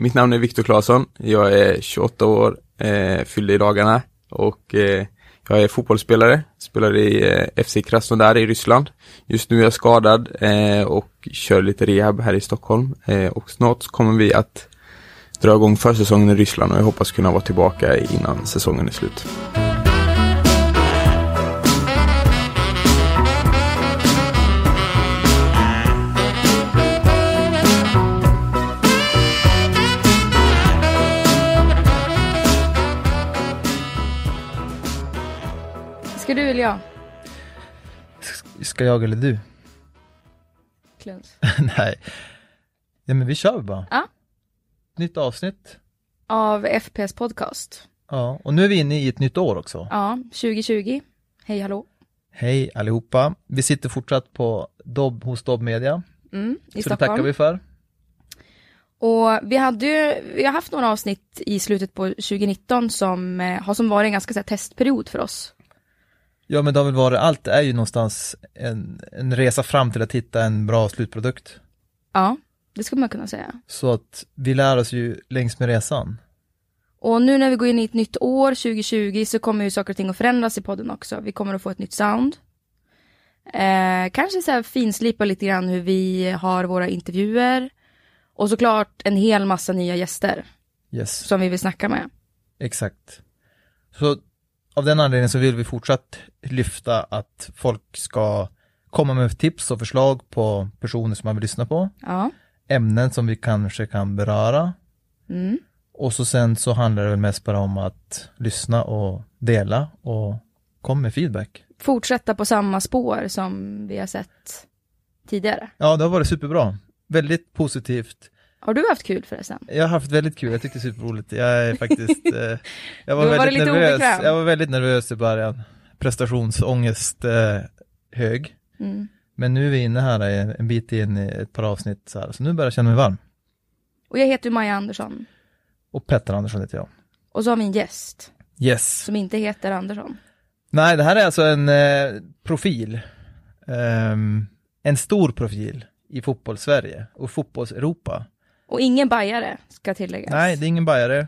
Mitt namn är Viktor Claesson. Jag är 28 år, eh, fyllde i dagarna och eh, jag är fotbollsspelare, spelar i eh, FC Krasnodar i Ryssland. Just nu är jag skadad eh, och kör lite rehab här i Stockholm eh, och snart kommer vi att dra igång försäsongen i Ryssland och jag hoppas kunna vara tillbaka innan säsongen är slut. Ska du eller jag? Ska jag eller du? Kluns. Nej. Ja men vi kör bara. Ja. Nytt avsnitt. Av FPS podcast. Ja, och nu är vi inne i ett nytt år också. Ja, 2020. Hej hallå. Hej allihopa. Vi sitter fortsatt på Dobb, hos Dobb Media. Mm, I Så det tackar Stockholm. vi för. Och vi hade ju, vi har haft några avsnitt i slutet på 2019 som eh, har som varit en ganska så här, testperiod för oss. Ja men det har väl varit, allt är ju någonstans en, en resa fram till att hitta en bra slutprodukt. Ja, det skulle man kunna säga. Så att vi lär oss ju längs med resan. Och nu när vi går in i ett nytt år, 2020, så kommer ju saker och ting att förändras i podden också. Vi kommer att få ett nytt sound. Eh, kanske så här finslipa lite grann hur vi har våra intervjuer. Och såklart en hel massa nya gäster Yes, som vi vill snacka med. exakt. Så av den anledningen så vill vi fortsatt lyfta att folk ska komma med tips och förslag på personer som man vill lyssna på. Ja. Ämnen som vi kanske kan beröra. Mm. Och så sen så handlar det väl mest bara om att lyssna och dela och komma med feedback. Fortsätta på samma spår som vi har sett tidigare. Ja, det har varit superbra. Väldigt positivt. Har du haft kul förresten? Jag har haft väldigt kul, jag tyckte det är superroligt. Jag är faktiskt, eh, jag var varit väldigt lite nervös. obekväm. Jag var väldigt nervös i början. Prestationsångest eh, hög. Mm. Men nu är vi inne här en bit in i ett par avsnitt så här, så nu börjar jag känna mig varm. Och jag heter Maja Andersson. Och Petter Andersson heter jag. Och så har vi en gäst Yes. som inte heter Andersson. Nej, det här är alltså en eh, profil. Ehm, en stor profil i fotbollssverige och fotbolls-Europa. Och ingen bajare, ska tilläggas. Nej, det är ingen bajare.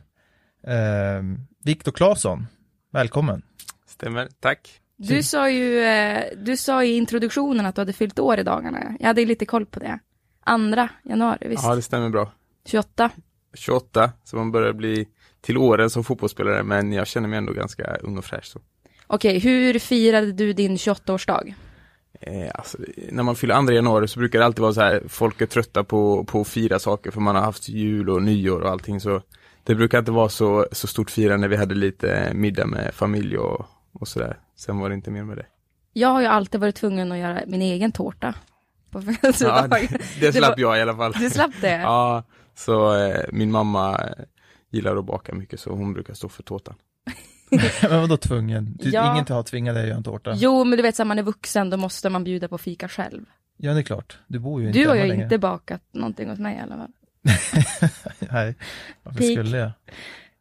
Um, Viktor Claesson, välkommen. Stämmer, tack. Du sa ju, eh, du sa i introduktionen att du hade fyllt år i dagarna. Jag hade lite koll på det. Andra januari, visst? Ja, det stämmer bra. 28. 28, så man börjar bli till åren som fotbollsspelare, men jag känner mig ändå ganska ung och fräsch. Så. Okej, hur firade du din 28-årsdag? Eh, alltså, när man fyller andra januari så brukar det alltid vara så här, folk är trötta på, på att fira saker för man har haft jul och nyår och allting så det brukar inte vara så, så stort firande, vi hade lite middag med familj och, och sådär. Sen var det inte mer med det. Jag har ju alltid varit tvungen att göra min egen tårta. På Ja, det, det slapp var- jag i alla fall. Du slapp det? Ja, så eh, min mamma gillar att baka mycket så hon brukar stå för tårtan. Men vadå tvungen? Ja. Ingen har tvingat dig att göra en tårta? Jo, men du vet, så här, man är vuxen, då måste man bjuda på fika själv. Ja, det är klart. Du bor ju inte Du har ju längre. inte bakat någonting hos mig i alla fall. Nej, varför Pik. skulle jag?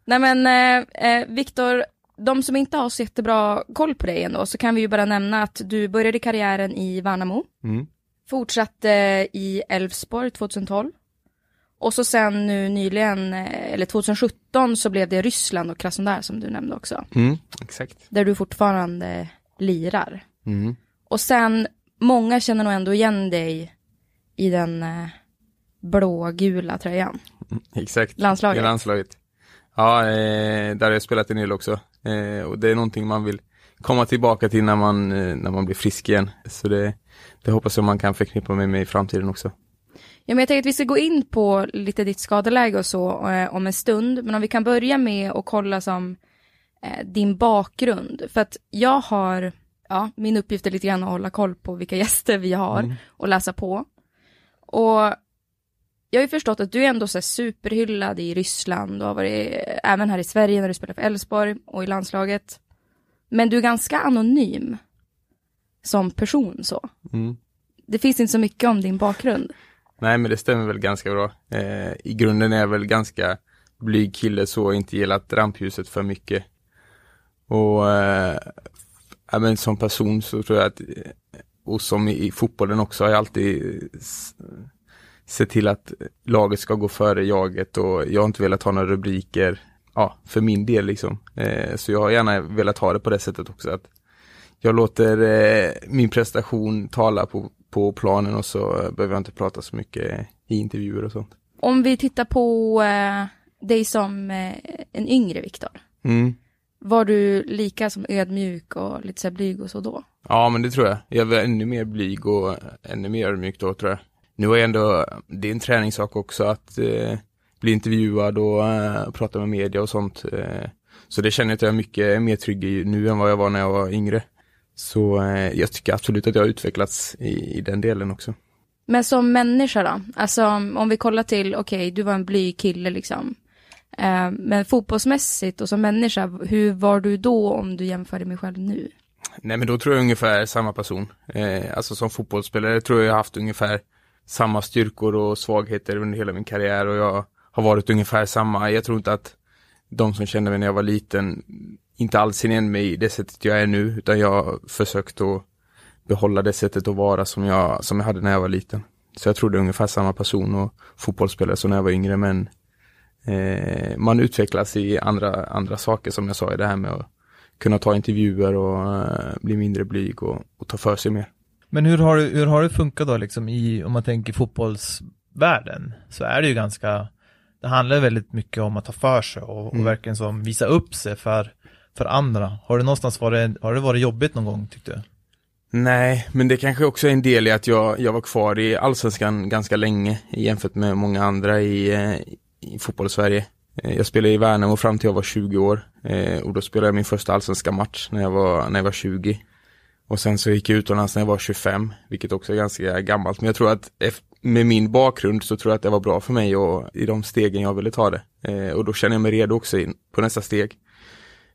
Nej men eh, eh, Viktor, de som inte har så jättebra koll på dig ändå, så kan vi ju bara nämna att du började karriären i Värnamo, Mm. fortsatte i Elfsborg 2012, och så sen nu nyligen, eh, eller 2017, så blev det Ryssland och Krasnodar som du nämnde också, Mm, exakt. där du fortfarande lirar. Mm. Och sen, många känner nog ändå igen dig i den eh, blågula tröjan. Exakt. Landslaget. I landslaget. Ja, eh, där har jag spelat en del också. Eh, och det är någonting man vill komma tillbaka till när man, eh, när man blir frisk igen. Så det, det hoppas jag man kan förknippa med mig i framtiden också. Ja, men jag tänker att vi ska gå in på lite ditt skadeläge och så eh, om en stund. Men om vi kan börja med att kolla som eh, din bakgrund. För att jag har, ja, min uppgift är lite grann att hålla koll på vilka gäster vi har Mm. och läsa på. Och jag har ju förstått att du är ändå så superhyllad i Ryssland och har varit eh, även här i Sverige när du spelar för Elfsborg och i landslaget. Men du är ganska anonym som person så. Mm. Det finns inte så mycket om din bakgrund. Nej, men det stämmer väl ganska bra. Eh, I grunden är jag väl ganska blyg kille så inte gillat rampljuset för mycket. Och eh, ja, men som person så tror jag att, eh, och som i, i fotbollen också, har jag alltid sett till att laget ska gå före jaget och jag har inte velat ha några rubriker, ja, för min del liksom. Eh, så jag har gärna velat ha det på det sättet också att jag låter eh, min prestation tala på, på planen och så behöver jag inte prata så mycket i intervjuer och sånt. Om vi tittar på eh, dig som eh, en yngre Viktor. Mm. Var du lika som ödmjuk och lite så blyg och så då? Ja, men det tror jag. Jag var ännu mer blyg och ännu mer ödmjuk då tror jag. Nu är jag ändå, det är en träningssak också att eh, bli intervjuad och eh, prata med media och sånt. Eh, så det känner jag att jag är mycket mer trygg i nu än vad jag var när jag var yngre. Så eh, jag tycker absolut att jag har utvecklats i, i den delen också. Men som människa då? Alltså om vi kollar till, okej, okay, du var en blyg kille liksom. Eh, men fotbollsmässigt och som människa, hur var du då om du jämför med själv nu? Nej men då tror jag ungefär samma person. Eh, alltså som fotbollsspelare tror jag jag haft ungefär samma styrkor och svagheter under hela min karriär och jag har varit ungefär samma. Jag tror inte att de som kände mig när jag var liten inte alls igen mig i det sättet jag är nu utan jag har försökt att behålla det sättet att vara som jag, som jag hade när jag var liten. Så jag är ungefär samma person och fotbollsspelare som när jag var yngre men eh, man utvecklas i andra, andra saker som jag sa i det här med att kunna ta intervjuer och eh, bli mindre blyg och, och, ta för sig mer. Men hur har, hur har det funkat då liksom i, om man tänker fotbollsvärlden, så är det ju ganska, det handlar väldigt mycket om att ta för sig och, och mm. verkligen som visa upp sig för, för andra. Har det någonstans varit, har det varit jobbigt någon gång tyckte du? Nej, men det kanske också är en del i att jag, jag var kvar i allsvenskan ganska länge jämfört med många andra i, eh, i fotbollssverige. Eh, jag spelade i Värnamo fram till jag var 20 år eh, och då spelade jag min första allsvenska match när jag var, när jag var 20. Och sen så gick jag utomlands när jag var 25, vilket också är ganska gammalt. Men jag tror att med min bakgrund så tror jag att det var bra för mig och i de stegen jag ville ta det. Och då känner jag mig redo också in på nästa steg.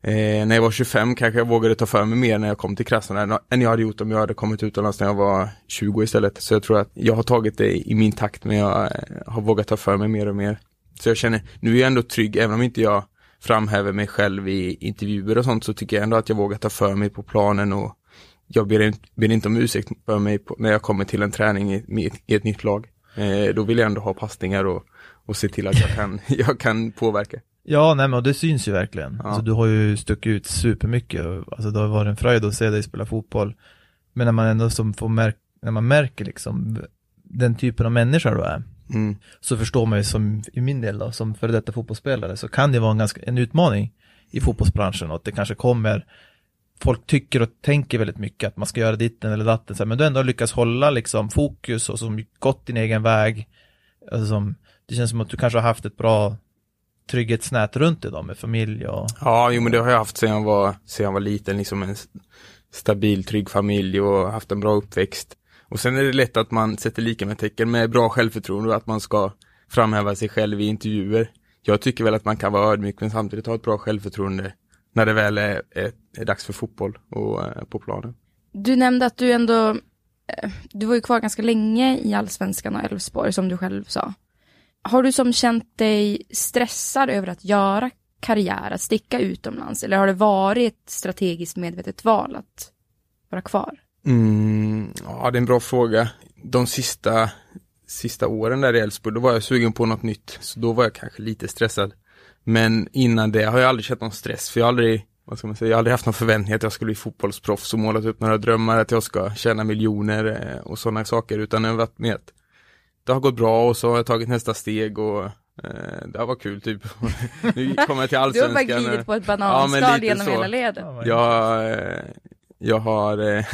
Eh, när jag var 25 kanske jag vågade ta för mig mer när jag kom till Krasnodar än jag hade gjort om jag hade kommit utomlands när jag var 20 istället. Så jag tror att jag har tagit det i min takt men jag eh, har vågat ta för mig mer och mer. Så jag känner, nu är jag ändå trygg, även om inte jag framhäver mig själv i intervjuer och sånt så tycker jag ändå att jag vågar ta för mig på planen och jag ber, ber inte om ursäkt för mig på, när jag kommer till en träning i, i ett nytt lag. Eh, då vill jag ändå ha passningar och, och se till att jag kan, jag kan påverka. Ja, nej men det syns ju verkligen. Ja. Alltså, du har ju stuckit ut supermycket. Alltså, det har varit en fröjd att se dig spela fotboll. Men när man ändå som får märka, när man märker liksom den typen av människa du är, Mm. Så förstår man ju som i min del då, som före detta fotbollsspelare, så kan det vara en, ganska, en utmaning i fotbollsbranschen och att det kanske kommer Folk tycker och tänker väldigt mycket att man ska göra ditten eller datten, men du ändå lyckas hålla liksom fokus och som gått din egen väg. Alltså som, det känns som att du kanske har haft ett bra trygghetsnät runt dig då med familj och... Ja, jo men det har jag haft sedan jag var, sedan jag var liten, liksom en stabil, trygg familj och haft en bra uppväxt. Och sen är det lätt att man sätter lika med tecken med bra självförtroende och att man ska framhäva sig själv i intervjuer. Jag tycker väl att man kan vara ödmjuk men samtidigt ha ett bra självförtroende när det väl är, är, är dags för fotboll och eh, på planen. Du nämnde att du ändå, eh, du var ju kvar ganska länge i Allsvenskan och Elfsborg som du själv sa. Har du som känt dig stressad över att göra karriär, att sticka utomlands? Eller har det varit strategiskt medvetet val att vara kvar? Mm, ja, det är en bra fråga. De sista, sista åren där i Elfsborg, då var jag sugen på något nytt. Så då var jag kanske lite stressad. Men innan det har jag aldrig känt någon stress, för jag har aldrig, vad ska man säga, jag har aldrig haft någon förväntning att jag skulle bli fotbollsproffs och målat upp några drömmar att jag ska tjäna miljoner eh, och sådana saker, utan det har varit med att det har gått bra och så har jag tagit nästa steg och eh, det har varit kul typ. nu kommer jag till allsvenskan. Du har bara glidit på ett bananskal ja, genom så. hela ledet. Jag, eh, jag har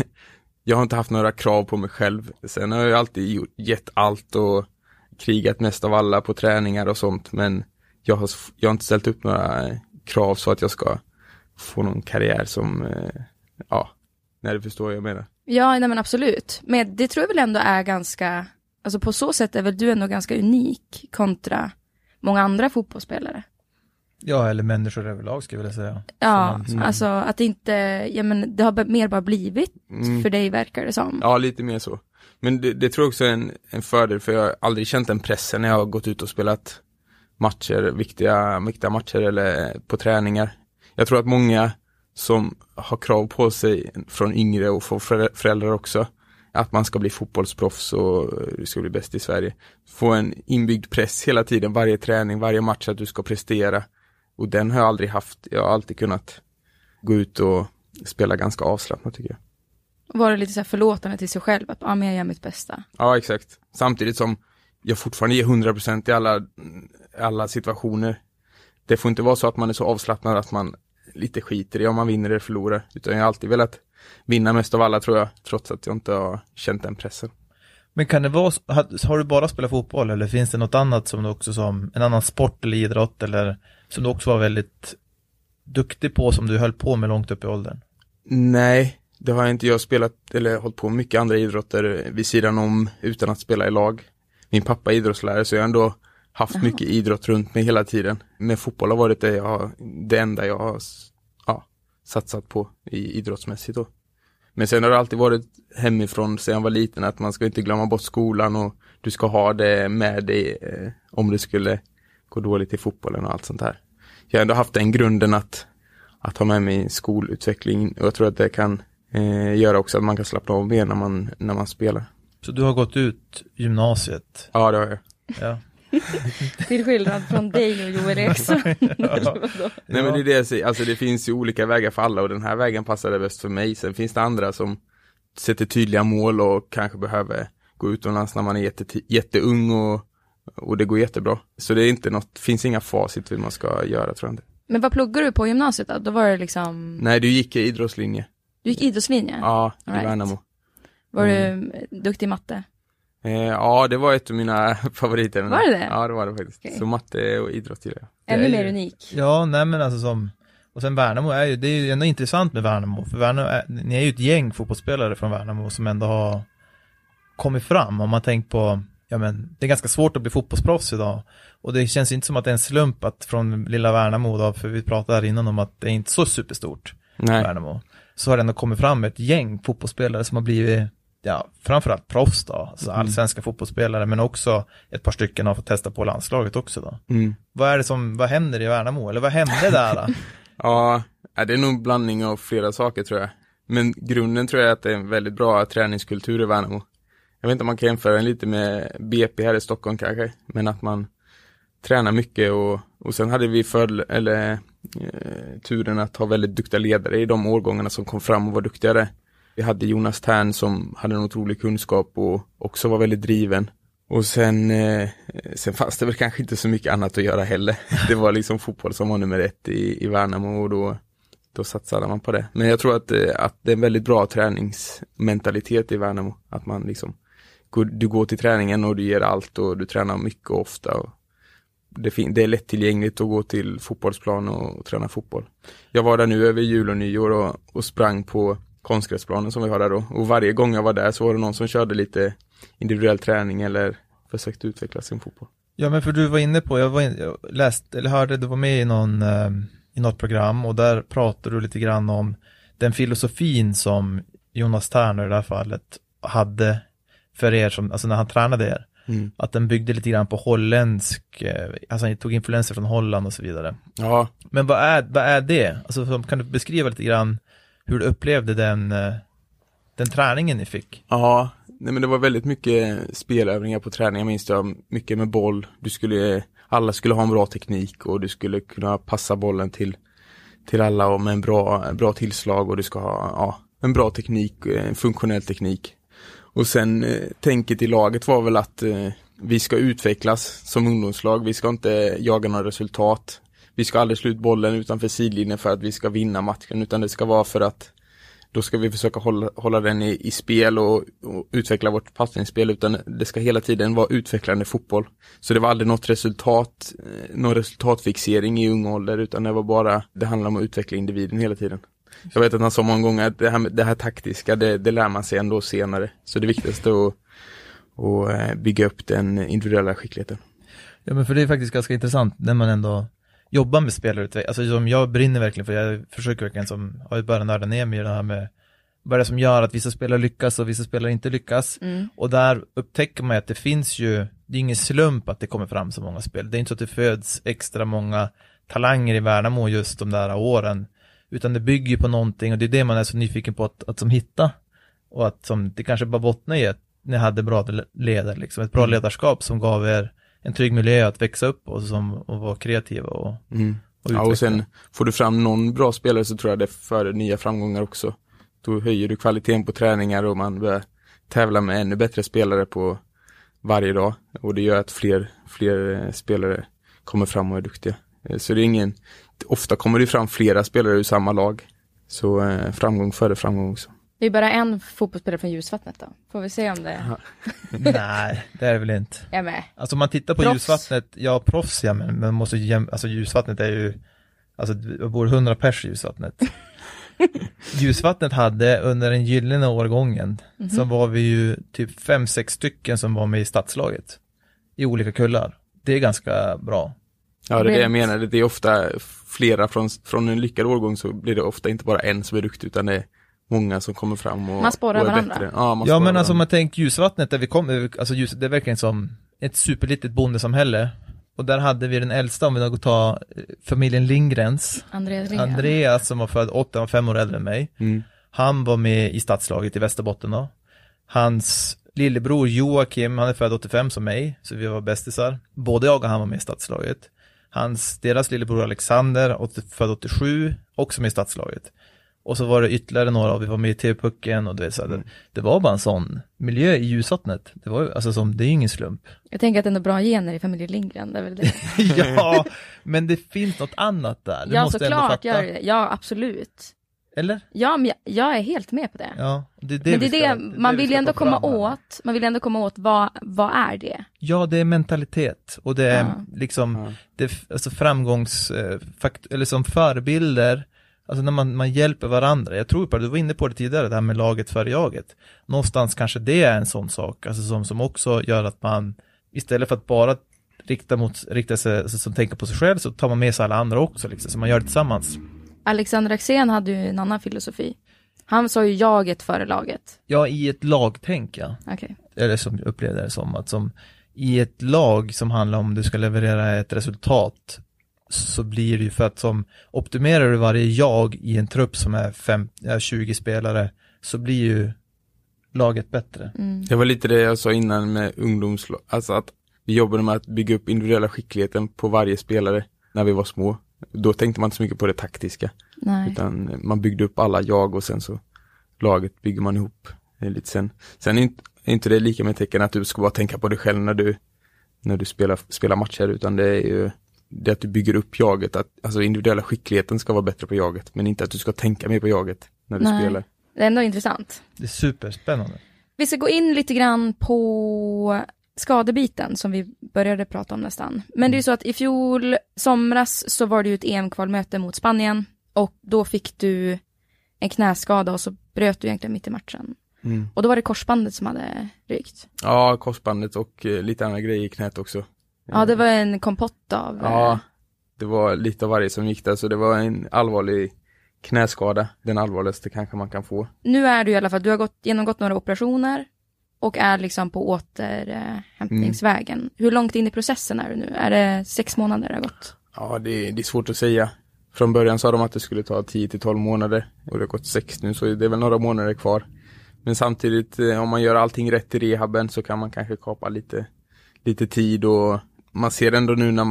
jag har inte haft några krav på mig själv. Sen har jag alltid gjort, gett allt och krigat mest av alla på träningar och sånt men jag har, jag har inte ställt upp några krav så att jag ska få någon karriär som, eh, ja, när du förstår vad jag menar. Ja, nej men absolut. Men det tror jag väl ändå är ganska, alltså på så sätt är väl du ändå ganska unik kontra många andra fotbollsspelare. Ja, eller människor överlag skulle jag vilja säga. Ja, man, mm. alltså att det inte, ja men det har mer bara blivit mm. för dig verkar det som. Ja, lite mer så. Men det, det tror jag också är en, en fördel för jag har aldrig känt den pressen när jag har gått ut och spelat matcher, viktiga, viktiga matcher eller på träningar. Jag tror att många som har krav på sig från yngre och från föräldrar också att man ska bli fotbollsproffs och du ska bli bäst i Sverige. Få en inbyggd press hela tiden, varje träning, varje match att du ska prestera. Och den har jag aldrig haft. Jag har alltid kunnat gå ut och spela ganska avslappnat tycker jag. Var det lite så här förlåtande till sig själv, att ja, men jag gör mitt bästa? Ja, exakt. Samtidigt som jag fortfarande ger 100% i alla, alla situationer. Det får inte vara så att man är så avslappnad att man lite skiter i om man vinner eller förlorar. Utan jag har alltid velat vinna mest av alla tror jag, trots att jag inte har känt den pressen. Men kan det vara, har du bara spelat fotboll eller finns det något annat som du också som, en annan sport eller idrott eller som du också var väldigt duktig på som du höll på med långt upp i åldern? Nej, det har jag inte. Jag har spelat eller hållit på med mycket andra idrotter vid sidan om utan att spela i lag. Min pappa är idrottslärare så jag har ändå haft mycket idrott runt mig hela tiden. Men fotboll har varit det, jag har, det enda jag har satsat på i idrottsmässigt då. Men sen har det alltid varit hemifrån sedan jag var liten att man ska inte glömma bort skolan och du ska ha det med dig eh, om det skulle gå dåligt i fotbollen och allt sånt här. Jag har ändå haft den grunden att, att ha med mig skolutveckling och jag tror att det kan eh, göra också att man kan slappna av mer när man, när man spelar. Så du har gått ut gymnasiet? Ja, det har jag. Ja. Till skillnad från dig och Joel Eriksson. ja. Nej men det är det jag säger, alltså det finns ju olika vägar för alla och den här vägen passade bäst för mig. Sen finns det andra som sätter tydliga mål och kanske behöver gå utomlands när man är jätte, jätteung och, och det går jättebra. Så det är inte något, finns inga facit hur man ska göra tror jag inte. Men vad pluggar du på gymnasiet då? Då var det liksom? Nej, du gick idrottslinje. Du gick idrottslinje? Ja, i right. Värnamo. Var mm. du duktig i matte? Eh, ja, det var ett av mina favoriter. Var det det? Ja, det var det faktiskt. Okay. Så matte och idrott gillar jag. Ännu mer unik. Ja, nej men alltså som, och sen Värnamo är ju, det är ju ändå intressant med Värnamo, för Värnamo är, ni är ju ett gäng fotbollsspelare från Värnamo som ändå har kommit fram, om man tänkt på, ja men, det är ganska svårt att bli fotbollsproffs idag. Och det känns inte som att det är en slump att från lilla Värnamo då, för vi pratade här innan om att det är inte så superstort, Nej. Värnamo. Så har det ändå kommit fram ett gäng fotbollsspelare som har blivit ja, framförallt proffs då, alltså mm. allsvenska fotbollsspelare, men också ett par stycken har fått testa på landslaget också då. Mm. Vad är det som, vad händer i Värnamo, eller vad hände där då? ja, det är nog en blandning av flera saker tror jag. Men grunden tror jag är att det är en väldigt bra träningskultur i Värnamo. Jag vet inte om man kan jämföra den lite med BP här i Stockholm kanske, men att man tränar mycket och, och sen hade vi för, eller, eh, turen att ha väldigt duktiga ledare i de årgångarna som kom fram och var duktigare. Vi hade Jonas Tern som hade en otrolig kunskap och också var väldigt driven. Och sen, eh, sen fanns det väl kanske inte så mycket annat att göra heller. Det var liksom fotboll som var nummer ett i, i Värnamo och då, då satsade man på det. Men jag tror att, eh, att det är en väldigt bra träningsmentalitet i Värnamo. Att man liksom, du går till träningen och du ger allt och du tränar mycket och ofta. Och det, det är lättillgängligt att gå till fotbollsplan och, och träna fotboll. Jag var där nu över jul och nyår och, och sprang på konstgräsplanen som vi har där då. Och varje gång jag var där så var det någon som körde lite individuell träning eller försökte utveckla sin fotboll. Ja men för du var inne på, jag, var in, jag läste, eller hörde, du var med i någon, eh, i något program och där pratade du lite grann om den filosofin som Jonas Terner i det här fallet hade för er som, alltså när han tränade er. Mm. Att den byggde lite grann på holländsk, eh, alltså han tog influenser från Holland och så vidare. Ja. Men vad är, vad är det? Alltså kan du beskriva lite grann hur du upplevde den, eh, den träningen ni fick? Ja, nej men det var väldigt mycket spelövningar på träningen minns jag, mycket med boll. Du skulle, alla skulle ha en bra teknik och du skulle kunna passa bollen till, till alla och med en bra, bra tillslag och du ska ha ja, en bra teknik, en funktionell teknik. Och sen eh, tänket i laget var väl att eh, vi ska utvecklas som ungdomslag, vi ska inte jaga några resultat vi ska aldrig slå ut bollen utanför sidlinjen för att vi ska vinna matchen utan det ska vara för att då ska vi försöka hålla, hålla den i, i spel och, och, utveckla vårt passningsspel utan det ska hela tiden vara utvecklande fotboll. Så det var aldrig något resultat, eh, någon resultatfixering i ung ålder utan det var bara, det handlar om att utveckla individen hela tiden. Jag vet att han sa många gånger att det här, det här taktiska, det, det lär man sig ändå senare. Så det viktigaste är att, att eh, bygga upp den individuella skickligheten. Ja men för det är faktiskt ganska intressant när man ändå jobba med spelare, alltså som jag brinner verkligen för, jag försöker verkligen som, har ju börjat nörda ner mig i det här med vad är det som gör att vissa spelare lyckas och vissa spelare inte lyckas. Mm. Och där upptäcker man att det finns ju, det är ingen slump att det kommer fram så många spel. Det är inte så att det föds extra många talanger i Värnamo just de där åren. Utan det bygger på någonting och det är det man är så nyfiken på att, att som hitta Och att som, det kanske bara bottnar i att ni hade bra ledare, liksom, ett bra Mm. ledarskap som gav er en trygg miljö att växa upp och, som, och vara kreativa och, Mm. och Ja, och sen får du fram någon bra spelare så tror jag det för nya framgångar också. Då höjer du kvaliteten på träningar och man börjar tävla med ännu bättre spelare på varje dag. Och det gör att fler, fler eh, spelare kommer fram och är duktiga. Eh, Så det är ingen, ofta kommer det fram flera spelare ur samma lag. Så eh, framgång före framgång också. Det är bara en fotbollsspelare från Ljusvattnet då. Får vi se om det... Nej, det är det väl inte. Jag med. Alltså om man tittar på Proffs. ljusvattnet, ja proffs ja, men man måste jäm, alltså ljusvattnet är ju, alltså det bor 100 pers i ljusvattnet. ljusvattnet hade under den gyllene årgången, Mhm. så var vi ju typ fem sex stycken som var med i stadslaget. I olika kullar. Det är ganska bra. Ja, det är det jag menar. Det är ofta flera från, från en lyckad årgång så blir det ofta inte bara en som är duktig utan det är många som kommer fram och, Man sporrar och är varandra. bättre. Ja, man Ja men alltså om man tänker ljusvattnet där vi kom, alltså ljus, det är verkligen som ett superlitet bondesamhälle. Och där hade vi den äldsta, om vi då tar eh, familjen Lindgrens, Andreas. Andreas som var född åtta och fem år äldre än mig. Mm. Han var med i stadslaget i Västerbotten då. Hans lillebror Joakim, han är född 85 som mig, så vi var bästisar. Både jag och han var med i stadslaget. Hans, deras lillebror Alexander, 80, född 87, också med i stadslaget. Och så var det ytterligare några, och vi var med i TV-pucken och du vet, så här, det, det var bara en sån miljö i ljusvattnet. Det var alltså som, det är ju ingen slump. Jag tänker att det är bra gener i familjen Lindgren. Det är väl det. ja, men det finns något annat där. Det ja, måste såklart gör det. Ja, absolut. Eller? Ja, men jag, jag är helt med på det. Ja, det är det men det är ska- det, man vill ju ändå komma åt, man vill ändå komma åt vad, vad är det? Ja, det är mentalitet och det är Ja. liksom, Ja. det alltså framgångs, eh, fakt- eller som förebilder, alltså när man, man hjälper varandra. Jag tror på det, du var inne på det tidigare, det här med laget före jaget. Någonstans kanske det är en sån sak, alltså som, som också gör att man, istället för att bara rikta, mot, rikta sig, alltså, som tänker på sig själv, så tar man med sig alla andra också, liksom, så man gör det tillsammans. Alexander Axén hade ju en annan filosofi. Han sa ju jaget före laget. Ja, i ett lagtänk, ja. Okej. eller som jag upplevde det som, att som i ett lag som handlar om du ska leverera ett resultat så blir det ju för att som optimerar du varje jag i en trupp som är fem, ja, 20 spelare så blir ju laget bättre. Mm. Det var lite det jag sa innan med ungdomslag, alltså att vi jobbade med att bygga upp individuella skickligheten på varje spelare när vi var små. Då tänkte man inte så mycket på det taktiska, Nej. utan man byggde upp alla jag och sen så laget bygger man ihop lite sen. Sen är inte det lika med tecken att du ska bara tänka på dig själv när du, när du spelar, spelar matcher, utan det är ju det att du bygger upp jaget, att, alltså individuella skickligheten ska vara bättre på jaget, men inte att du ska tänka mer på jaget när du Nej. spelar. Det är ändå intressant. Det är superspännande. Vi ska gå in lite grann på skadebiten som vi började prata om nästan. Men det är ju så att i fjol somras så var det ju ett EM-kvalmöte mot Spanien och då fick du en knäskada och så bröt du egentligen mitt i matchen. Mm. Och då var det korsbandet som hade rykt. Ja, korsbandet och eh, lite andra grejer i knät också. Ja, det var en kompott av... eh, Ja, det var lite av varje som gick där, så det var en allvarlig knäskada. Den allvarligaste kanske man kan få. Nu är du i alla fall, du har gått, genomgått några operationer och är liksom på återhämtningsvägen. Hur långt in i processen är du nu? Är det sex månader det har gått? Ja, det, det är svårt att säga. Från början sa de att det skulle ta 10 till 12 månader och det har gått 6 nu, så det är väl några månader kvar. Men samtidigt, eh, om man gör allting rätt i rehaben så kan man kanske kapa lite, lite tid och man ser ändå nu när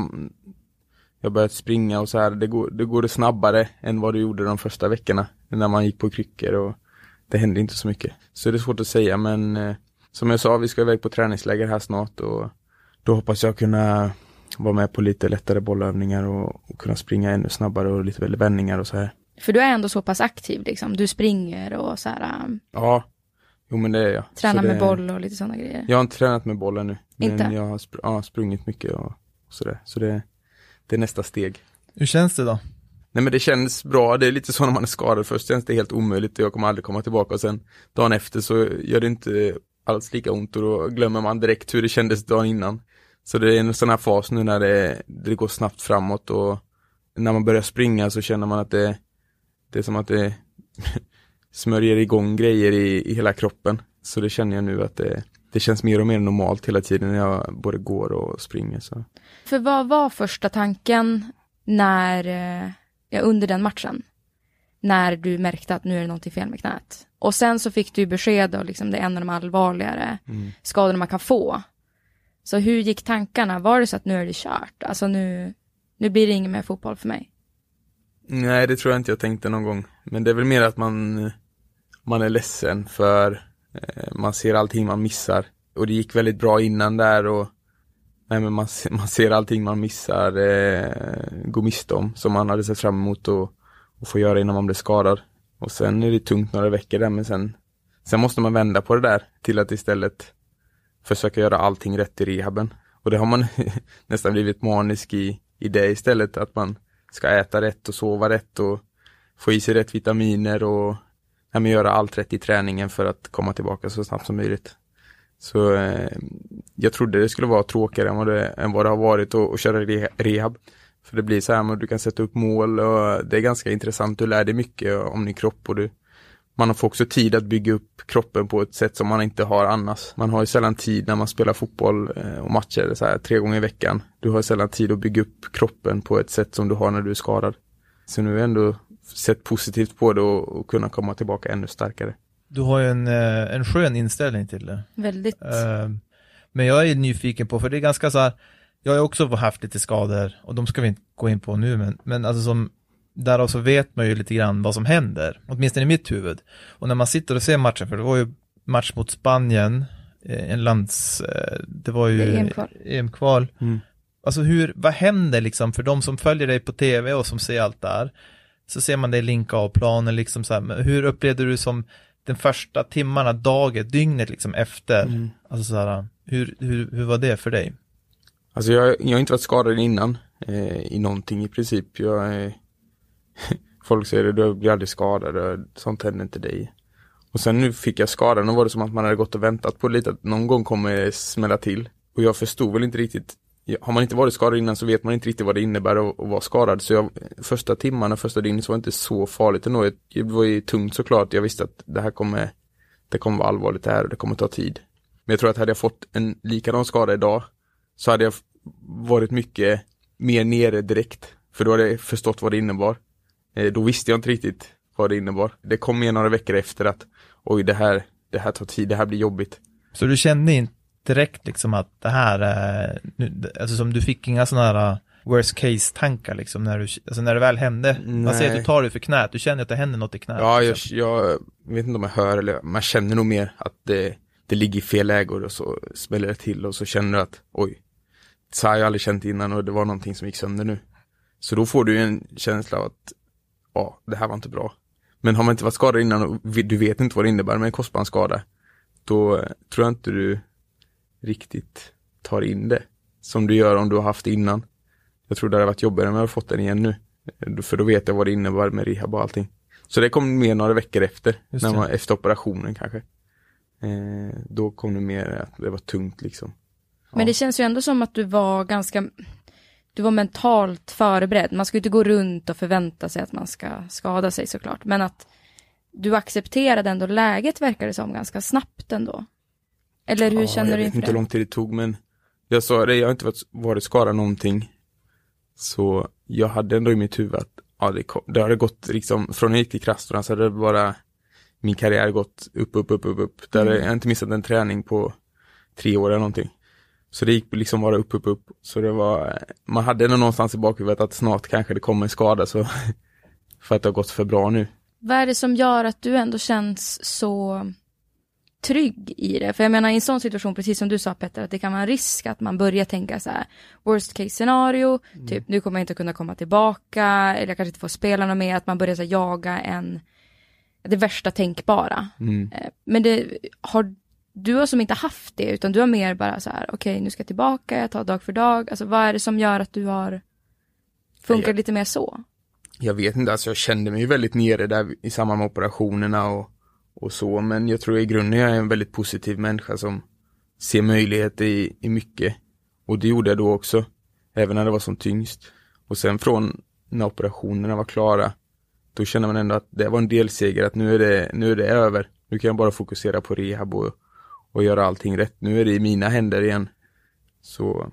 jag börjat springa och så här, det går, det går det snabbare än vad det gjorde de första veckorna när man gick på kryckor och det hände inte så mycket. Så det är svårt att säga men eh, som jag sa, vi ska iväg på träningsläger här snart och då hoppas jag kunna vara med på lite lättare bollövningar och, och kunna springa ännu snabbare och lite vändningar och så här. För du är ändå så pass aktiv liksom. Du springer och så här, um, Ja, jo men det är jag. tränar Så det, med boll och lite sådana grejer. Jag har inte tränat med bollen nu. Men Inte? jag har spr ja, sprungit mycket och, och sådär. Så det, det är nästa steg. Hur känns det då? Nej men det känns bra, det är lite så när man är skadad. Först känns det helt omöjligt och jag kommer aldrig komma tillbaka och sen dagen efter så gör det inte alls lika ont och då glömmer man direkt hur det kändes dagen innan. Så det är en sån här fas nu när det, det går snabbt framåt och när man börjar springa så känner man att det, det är som att det smörjer igång grejer i, i hela kroppen. Så det känner jag nu att det, det känns mer och mer normalt hela tiden när jag både går och springer. Så. För vad var första tanken när, eh, ja, under den matchen? när du märkte att nu är det någonting fel med knät. Och sen så fick du besked och liksom det är en av de allvarligare mm. skadorna man kan få. Så hur gick tankarna? Var det så att nu är det kört? Alltså nu, nu blir det ingen mer fotboll för mig? Nej, det tror jag inte jag tänkte någon gång. Men det är väl mer att man, man är ledsen för eh, man ser allting man missar. Och det gick väldigt bra innan där och nej, men man, man ser allting man missar eh, gå miste om som man hade sett fram emot och, och få göra innan man blev skadad. Och sen är det tungt några veckor där men sen, sen måste man vända på det där till att istället försöka göra allting rätt i rehaben. Och det har man nästan blivit manisk i, i det istället, att man ska äta rätt och sova rätt och få i sig rätt vitaminer och ja, göra allt rätt i träningen för att komma tillbaka så snabbt som möjligt. Så eh, jag trodde det skulle vara tråkigare än vad det, än vad det har varit att köra rehab. För det blir så här, du kan sätta upp mål och det är ganska intressant. Du lär dig mycket om din kropp och du, man får också tid att bygga upp kroppen på ett sätt som man inte har annars. Man har ju sällan tid när man spelar fotboll eh, och matcher så här, tre gånger i veckan. Du har sällan tid att bygga upp kroppen på ett sätt som du har när du är skadad. Så nu har jag ändå sett positivt på det och, och kunna komma tillbaka ännu starkare. Du har ju en, eh, en skön inställning till det. Väldigt. Uh, men jag är nyfiken på, för det är ganska så här, jag har också haft lite skador och de ska vi inte gå in på nu, men, men alltså som därav så vet man ju lite grann vad som händer, åtminstone i mitt huvud. Och när man sitter och ser matchen, för det var ju match mot Spanien, eh, en lands, eh, det var ju EM-kval. EM-kval. Mm. Alltså hur, vad händer liksom för de som följer dig på tv och som ser allt där? Så ser man dig linka av planen liksom så här, hur upplevde du som den första timmarna, dagen, dygnet liksom efter? Mm. Alltså så här, hur, hur, hur var det för dig? Alltså jag, jag har inte varit skadad innan eh, i någonting i princip. Jag är Folk säger det, du blir aldrig skadad, sånt händer inte dig. Och sen nu fick jag skadan och var det som att man hade gått och väntat på lite att någon gång kommer det smälla till. Och jag förstod väl inte riktigt, har man inte varit skadad innan så vet man inte riktigt vad det innebär att, att vara skadad. Så jag, första timmarna, första dygnet så var det inte så farligt ändå. Det var ju tungt såklart, jag visste att det här kommer, det kommer vara allvarligt det här och det kommer ta tid. Men jag tror att hade jag fått en likadan skada idag så hade jag varit mycket mer nere direkt. För då hade jag förstått vad det innebar. Eh, då visste jag inte riktigt vad det innebar. Det kom mer några veckor efter att oj, det här, det här tar tid, det här blir jobbigt. Så du kände inte direkt liksom att det här, alltså som du fick inga sådana här uh, worst case tankar liksom när du, alltså när det väl hände? Nej. Man säger att du tar det för knät, du känner att det händer något i knät? Ja, jag, jag, vet inte om jag hör eller man känner nog mer att det, det ligger i fel läge och så smäller det till och så känner du att oj, så har jag aldrig känt innan och det var någonting som gick sönder nu. Så då får du en känsla av att ja, det här var inte bra. Men har man inte varit skadad innan och du vet inte vad det innebär med en korsbandsskada, då tror jag inte du riktigt tar in det som du gör om du har haft det innan. Jag tror det hade varit jobbigare om jag hade fått den igen nu. För då vet jag vad det innebär med rehab och allting. Så det kom mer några veckor efter, när man, efter operationen kanske. Eh, då kom det mer att det var tungt liksom. Ja. Men det känns ju ändå som att du var ganska, du var mentalt förberedd. Man ska inte gå runt och förvänta sig att man ska skada sig såklart. Men att du accepterade ändå läget verkar det som ganska snabbt ändå. Eller hur ja, känner du inför det? Jag vet inte hur lång tid det tog men jag sa det, jag har inte varit, varit skadad någonting. Så jag hade ändå i mitt huvud att ja, det, kom, det hade gått liksom, från jag gick till Krastorna så hade det bara min karriär gått upp, upp, upp, upp, upp. Där mm. jag inte missat en träning på tre år eller någonting. Så det gick liksom bara upp, upp, upp. Så det var, man hade nog någonstans i bakhuvudet att snart kanske det kommer en skada så för att det har gått för bra nu. Vad är det som gör att du ändå känns så trygg i det? För jag menar i en sån situation, precis som du sa Petter, att det kan vara en risk att man börjar tänka så här, worst case scenario, mm. typ nu kommer jag inte kunna komma tillbaka, eller jag kanske inte får spela något mer, att man börjar så här, jaga en, det värsta tänkbara. Mm. Eh, men det, har du har som inte haft det, utan du har mer bara så här, okej, okay, nu ska jag tillbaka, jag tar dag för dag. Alltså vad är det som gör att du har funkat jag, lite mer så? Jag vet inte, alltså jag kände mig väldigt nere där i samband med operationerna och, och så, men jag tror i grunden jag är en väldigt positiv människa som ser möjligheter i, i mycket. Och det gjorde jag då också, även när det var som tyngst. Och sen från när operationerna var klara, då kände man ändå att det var en delseger, att nu är det, nu är det över. Nu kan jag bara fokusera på rehab och och göra allting rätt. Nu är det i mina händer igen. Så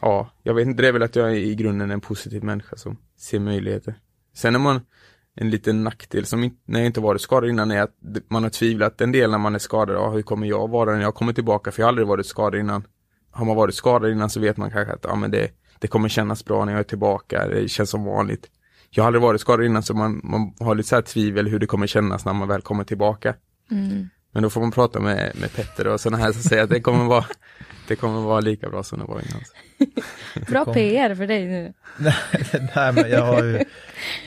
ja, jag vet inte, det är väl att jag är i grunden en positiv människa som ser möjligheter. Sen är man, en liten nackdel som inte, när jag inte varit skadad innan är att man har tvivlat en del när man är skadad. Ja, hur kommer jag vara när jag kommer tillbaka? För jag har aldrig varit skadad innan. Har man varit skadad innan så vet man kanske att ja, men det, det kommer kännas bra när jag är tillbaka. Det känns som vanligt. Jag har aldrig varit skadad innan så man, man har lite så här tvivel hur det kommer kännas när man väl kommer tillbaka. Mm. Men då får man prata med, med Petter och sådana här som säger att det kommer vara det kommer vara lika bra som det var innan. Bra PR för dig nu. Nej, men jag har ju,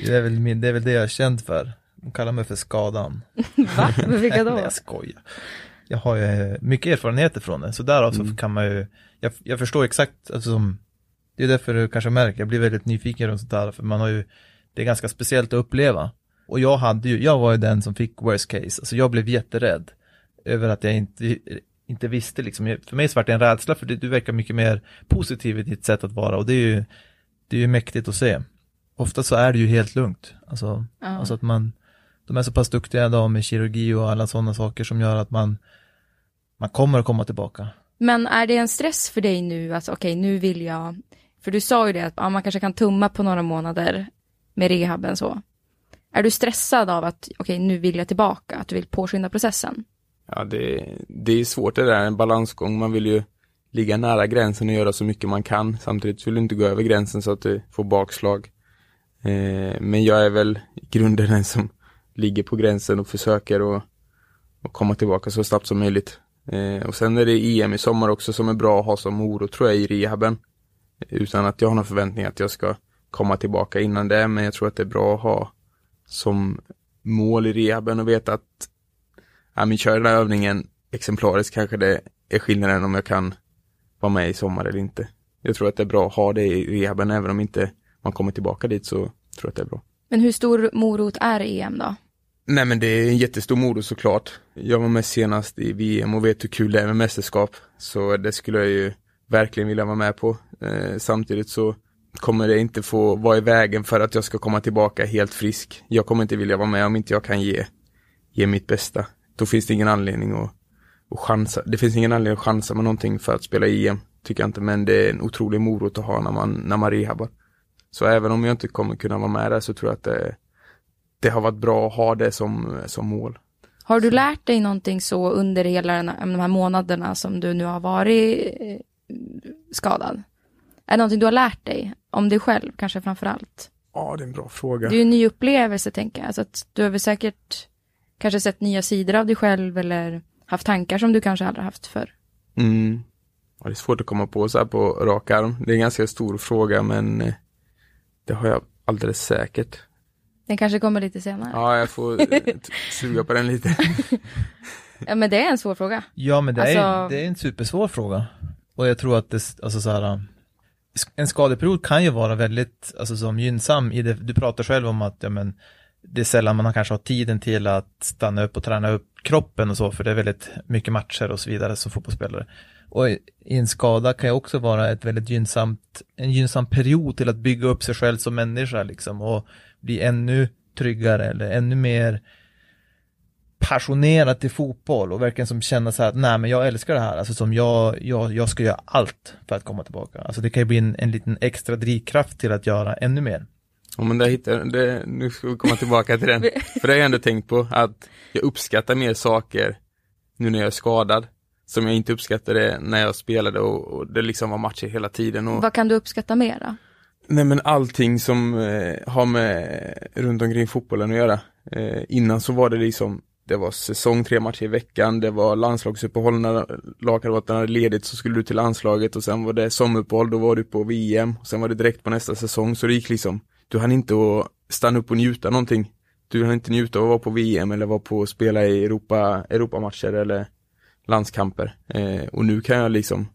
det är, väl min, det är väl det jag är känd för. De kallar mig för skadan. Va? Men vilka då? Nej, jag skojar. Jag har ju mycket erfarenheter från det, så därav mm. så kan man ju, jag, jag förstår exakt, alltså som, det är därför du kanske märker, jag blir väldigt nyfiken runt sånt där, för man har ju, det är ganska speciellt att uppleva. Och jag hade ju, jag var ju den som fick worst case, alltså jag blev jätterädd över att jag inte inte visste liksom. För mig så var det en rädsla för du verkar mycket mer positiv i ditt sätt att vara och det är ju, det är ju mäktigt att se. Ofta så är det ju helt lugnt. Alltså, ja. alltså att man, de är så pass duktiga idag med kirurgi och alla sådana saker som gör att man, man kommer att komma tillbaka. Men är det en stress för dig nu, alltså okej okay, nu vill jag, för du sa ju det att ja, man kanske kan tumma på några månader med rehaben så. Är du stressad av att okej okay, nu vill jag tillbaka, att du vill påskynda processen? Ja, det, det är svårt det där, en balansgång. Man vill ju ligga nära gränsen och göra så mycket man kan. Samtidigt vill du inte gå över gränsen så att du får bakslag. Eh, men jag är väl i grunden den som ligger på gränsen och försöker att komma tillbaka så snabbt som möjligt. Eh, och sen är det EM i sommar också som är bra att ha som oro tror jag i rehaben. Utan att jag har någon förväntning att jag ska komma tillbaka innan det, men jag tror att det är bra att ha som mål i rehaben och veta att ja, men kör den här övningen exemplariskt kanske det är skillnaden om jag kan vara med i sommar eller inte. Jag tror att det är bra att ha det i rehaben, även om inte man kommer tillbaka dit så tror jag att det är bra. Men hur stor morot är EM då? Nej men det är en jättestor morot såklart. Jag var med senast i VM och vet hur kul det är med mästerskap. Så det skulle jag ju verkligen vilja vara med på. Eh, samtidigt så kommer det inte få vara i vägen för att jag ska komma tillbaka helt frisk. Jag kommer inte vilja vara med om inte jag kan ge, ge mitt bästa då finns det ingen anledning att, att chansa. Det finns ingen anledning att chansa med någonting för att spela EM, tycker jag inte, men det är en otrolig morot att ha när man, när man rehabbar. Så även om jag inte kommer kunna vara med där så tror jag att det, det har varit bra att ha det som, som mål. Har du lärt dig någonting så under hela de här månaderna som du nu har varit eh, skadad? Är det någonting du har lärt dig om dig själv, kanske framför allt? Ja, det är en bra fråga. Det är ju en ny upplevelse, tänker jag. Så att du har väl säkert kanske sett nya sidor av dig själv eller haft tankar som du kanske aldrig haft förr? Mm. Ja, det är svårt att komma på så här på rak arm. Det är en ganska stor fråga men eh, det har jag alldeles säkert. Den kanske kommer lite senare. Ja, jag får eh, suga på den lite. ja, men det är en svår fråga. Ja, men det, alltså... är, det är en supersvår fråga. Och jag tror att det, alltså så här, en skadeperiod kan ju vara väldigt, alltså som gynnsam i det, du pratar själv om att, ja men, det är sällan man kanske har tiden till att stanna upp och träna upp kroppen och så, för det är väldigt mycket matcher och så vidare som fotbollsspelare. Och i en skada kan ju också vara ett väldigt gynnsamt, en gynnsam period till att bygga upp sig själv som människa liksom och bli ännu tryggare eller ännu mer passionerad till fotboll och verkligen som känna så här att nej men jag älskar det här, alltså som jag, jag, jag ska göra allt för att komma tillbaka. Alltså det kan ju bli en, en liten extra drivkraft till att göra ännu mer. Ja men det hittar, det, nu ska vi komma tillbaka till den. För det har jag ändå tänkt på, att jag uppskattar mer saker nu när jag är skadad. Som jag inte uppskattade när jag spelade och, och det liksom var matcher hela tiden. Och... Vad kan du uppskatta mer då? Nej men allting som eh, har med runt omkring fotbollen att göra. Eh, innan så var det liksom, det var säsong, tre matcher i veckan, det var landslagsuppehåll när lagkamraterna hade ledigt så skulle du till landslaget och sen var det sommaruppehåll, då var du på VM och sen var det direkt på nästa säsong så det gick liksom du hann inte att stanna upp och njuta någonting. Du hann inte njuta av att vara på VM eller vara på och spela i Europa, Europamatcher eller landskamper. Eh, och nu kan jag liksom,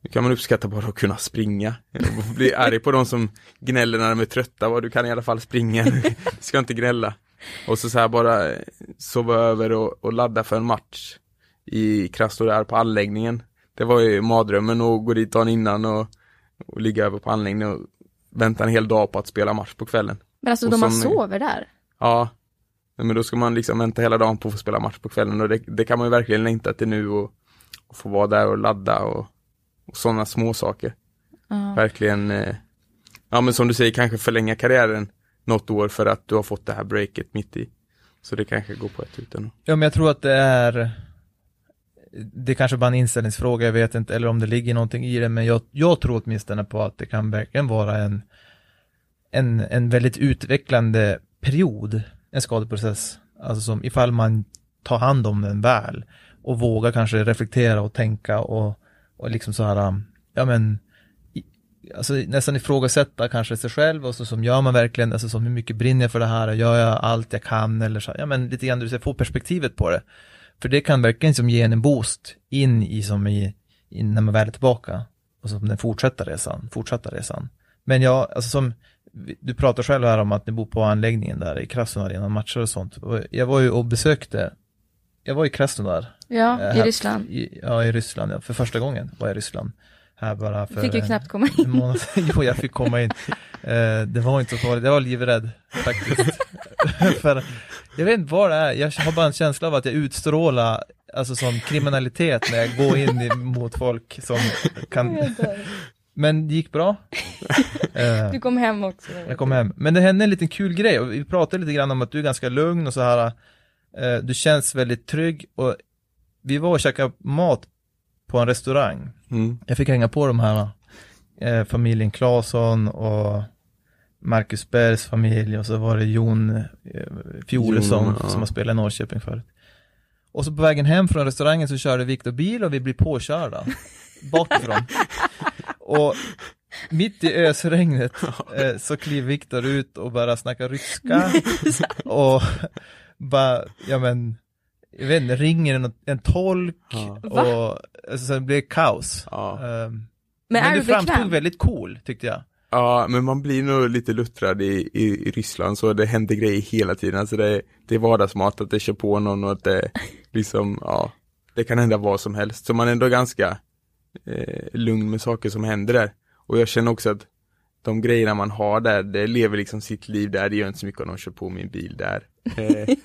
nu kan man uppskatta bara att kunna springa. Och bli arg på de som gnäller när de är trötta, vad du kan i alla fall springa, du ska inte gnälla. Och så, så här bara eh, sova över och, och ladda för en match i Krasnodar på anläggningen. Det var ju mardrömmen att gå dit dagen innan och, och ligga över på anläggningen och vänta en hel dag på att spela match på kvällen. Men alltså de man sover där? Ja. Men då ska man liksom vänta hela dagen på att få spela match på kvällen och det, det kan man ju verkligen längta till nu och, och få vara där och ladda och, och sådana små saker. Uh. Verkligen, eh, ja men som du säger kanske förlänga karriären något år för att du har fått det här breaket mitt i. Så det kanske går på ett utan. Ja, men jag tror att det är det är kanske bara en inställningsfråga, jag vet inte, eller om det ligger någonting i det, men jag, jag tror åtminstone på att det kan verkligen vara en, en, en väldigt utvecklande period, en skadeprocess. Alltså som ifall man tar hand om den väl och vågar kanske reflektera och tänka och, och liksom så här, ja men, alltså nästan ifrågasätta kanske sig själv och så som gör man verkligen, alltså som hur mycket brinner jag för det här, gör jag allt jag kan eller så, ja men lite grann du ska få perspektivet på det. För det kan verkligen som ge en boost in i som i, i när man väl är tillbaka. Och som den fortsätter resan, fortsätta resan. Men jag, alltså som, du pratar själv här om att ni bor på anläggningen där i Krasnodar innan matcher och sånt. Jag var ju och besökte, jag var i Krasnodar. Ja, äh, i Ryssland. I, ja, i Ryssland, ja. För första gången var jag i Ryssland. Här bara för fick ju knappt komma in. Månad, jo, jag fick komma in. Uh, det var inte så farligt, jag var livrädd faktiskt. för jag vet inte vad det är, jag har bara en känsla av att jag utstrålar alltså som kriminalitet när jag går in mot folk som kan men det gick bra. Eh, du kom hem också. Jag kom hem. Men det hände en liten kul grej och vi pratade lite grann om att du är ganska lugn och så här. Eh, du känns väldigt trygg och vi var och käkade mat på en restaurang. Mm. Jag fick hänga på de här eh, familjen Claesson och Marcus Bergs familj och så var det Jon eh, Fjolesson ja. som har spelat i Norrköping förut. Och så på vägen hem från restaurangen så körde Viktor bil och vi blir påkörda bakifrån. och mitt i ösregnet eh, så kliver Viktor ut och bara snackar ryska och bara, ja men, jag vet inte, ringer en, en tolk ja. och alltså, det blev kaos. Ja. Um, men, men det framstod väldigt cool tyckte jag. Ja, men man blir nog lite luttrad i, i, i Ryssland så det händer grejer hela tiden. Alltså det, det är vardagsmat att det kör på någon och att det liksom, ja, det kan hända vad som helst. Så man är ändå ganska eh, lugn med saker som händer där. Och jag känner också att de grejerna man har där, det lever liksom sitt liv där, det gör inte så mycket om de kör på min bil där. Eh,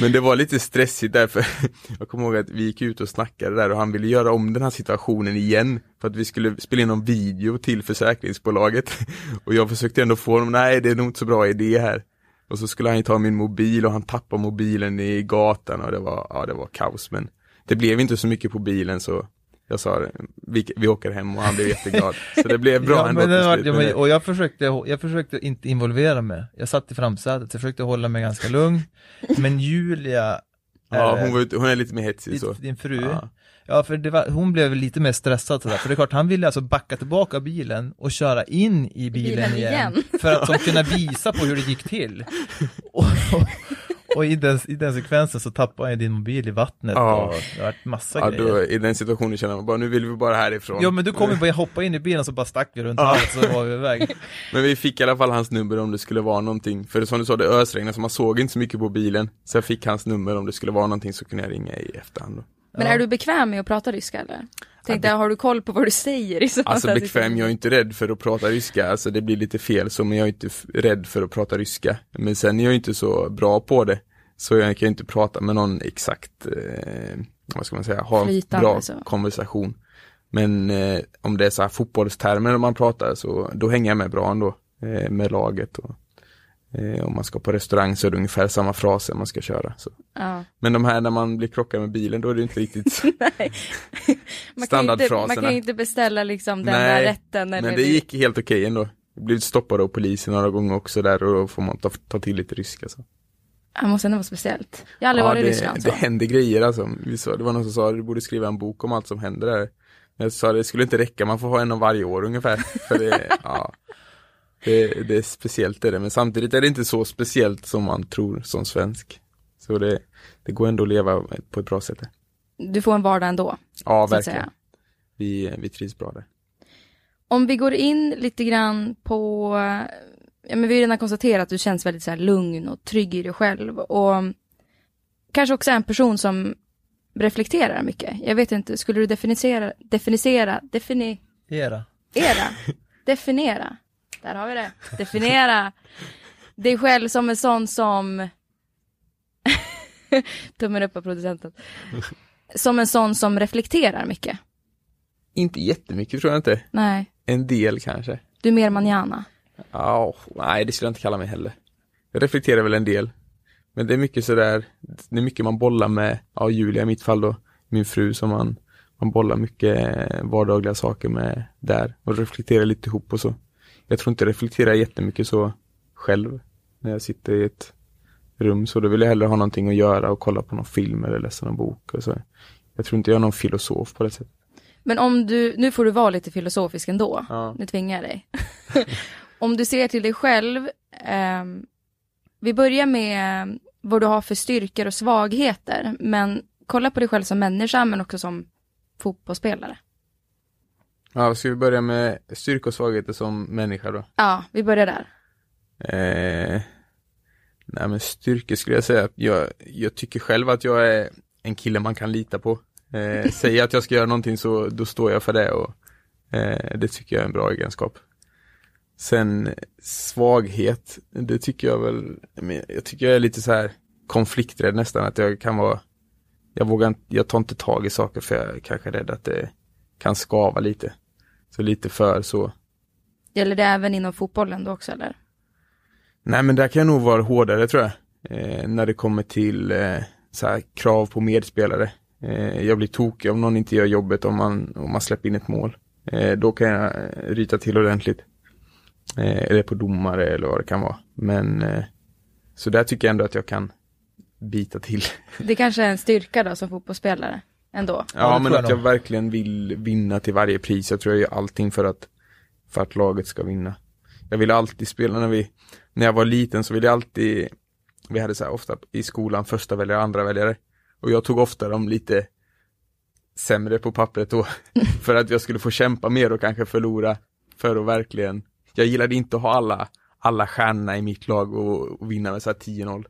men det var lite stressigt därför, jag kommer ihåg att vi gick ut och snackade där och han ville göra om den här situationen igen för att vi skulle spela in någon video till försäkringsbolaget. Och jag försökte ändå få honom, nej det är nog inte så bra idé här. Och så skulle han ju ta min mobil och han tappade mobilen i gatan och det var, ja det var kaos men det blev inte så mycket på bilen så jag sa det, vi, vi åker hem och han blev jätteglad. Så det blev bra ja, ändå men var, ja, men, Och jag försökte, jag försökte inte involvera mig. Jag satt i framsätet, jag försökte hålla mig ganska lugn. Men Julia Ja, hon, var, hon är lite mer hetsig så. Din fru? Ja. Ja, för det var, hon blev lite mer stressad sådär, för det är klart, han ville alltså backa tillbaka bilen och köra in i bilen, bilen igen, igen, för att som kunna visa på hur det gick till. Och, och, och i den, i den sekvensen så tappar jag din mobil i vattnet ja. och det har varit massa ja, grejer. Då, I den situationen känner man bara, nu vill vi bara härifrån. Ja men du kom ju bara hoppa in i bilen och så bara stack vi runt ja. så var vi iväg. men vi fick i alla fall hans nummer om det skulle vara någonting, för som du sa det ösregnade så man såg inte så mycket på bilen. Så jag fick hans nummer om det skulle vara någonting så kunde jag ringa i efterhand. Då. Men är du bekväm med att prata ryska eller? Tänkte jag, har du koll på vad du säger i Alltså bekväm, jag är inte rädd för att prata ryska, alltså det blir lite fel så, men jag är inte rädd för att prata ryska. Men sen är jag inte så bra på det. Så jag kan inte prata med någon exakt, eh, vad ska man säga, ha en bra så. konversation. Men eh, om det är så här fotbollstermer man pratar så då hänger jag med bra ändå eh, med laget. Och, eh, om man ska på restaurang så är det ungefär samma fraser man ska köra. Ja. Men de här när man blir krockad med bilen då är det inte riktigt standardfraserna. Man kan ju inte beställa liksom den Nej, där rätten. Eller men det gick helt okej okay ändå. Jag blev stoppad av polisen några gånger också där och då får man ta, ta till lite ryska. Så. Det måste ändå vara speciellt. Jag har aldrig ja, varit i Ryssland. Så. Det händer grejer alltså. Vi sa, det var någon som sa att du borde skriva en bok om allt som händer där. Jag sa det skulle inte räcka, man får ha en om varje år ungefär. För det, ja, det, det är speciellt det, men samtidigt är det inte så speciellt som man tror som svensk. Så det, det går ändå att leva på ett bra sätt. Du får en vardag ändå? Ja, verkligen. Vi, vi trivs bra där. Om vi går in lite grann på ja, men vi har redan konstaterat att du känns väldigt så här, lugn och trygg i dig själv. Och kanske också en person som reflekterar mycket. Jag vet inte, skulle du definiera, definiera, defini... Era. Era. Definiera. Där har vi det. Definiera dig själv som en sån som... Tummen upp av producenten. Som en sån som reflekterar mycket. Inte jättemycket tror jag inte. Nej. En del kanske. Du är mer manjana. Ja, nej det skulle jag inte kalla mig heller. jag reflekterar väl en del. Men det är mycket sådär, det är mycket man bollar med, ja Julia i mitt fall då, min fru som man, man bollar mycket vardagliga saker med där och reflekterar lite ihop och så. Jag tror inte jag reflekterar jättemycket så själv när jag sitter i ett rum så då vill jag hellre ha någonting att göra och kolla på någon film eller läsa någon bok och så. Jag tror inte jag är någon filosof på det sättet. Men om du, nu får du vara lite filosofisk ändå. Ja. Nu tvingar jag dig. om du ser till dig själv, ehm, vi börjar med vad du har för styrkor och svagheter. Men kolla på dig själv som människa men också som fotbollsspelare. Ja, ska vi börja med styrka och svagheter som människa då? Ja, vi börjar där. Eh, nej men styrka skulle jag säga. Jag, jag tycker själv att jag är en kille man kan lita på. Eh, säger att jag ska göra någonting så då står jag för det och eh, det tycker jag är en bra egenskap. Sen svaghet, det tycker jag väl, jag tycker jag är lite så här konflikträdd nästan, att jag kan vara, jag vågar inte, jag tar inte tag i saker för jag är kanske rädd att det kan skava lite. Så lite för så. Gäller det även inom fotbollen då också eller? Nej men där kan jag nog vara hårdare tror jag. Eh, när det kommer till eh, så här, krav på medspelare. Eh, jag blir tokig om någon inte gör jobbet om man, om man släpper in ett mål. Eh, då kan jag ryta till ordentligt. Eh, eller på domare eller vad det kan vara. Men eh, så där tycker jag ändå att jag kan bita till. Det kanske är en styrka då som fotbollsspelare ändå. Ja, men jag att jag verkligen vill vinna till varje pris. Jag tror jag gör allting för att, för att laget ska vinna. Jag vill alltid spela när vi, när jag var liten så ville jag alltid, vi hade så här ofta i skolan första väljare, andra väljare. Och jag tog ofta de lite sämre på pappret då. för att jag skulle få kämpa mer och kanske förlora. För att verkligen, jag gillade inte att ha alla, alla stjärnorna i mitt lag och, och vinna med så här 10-0.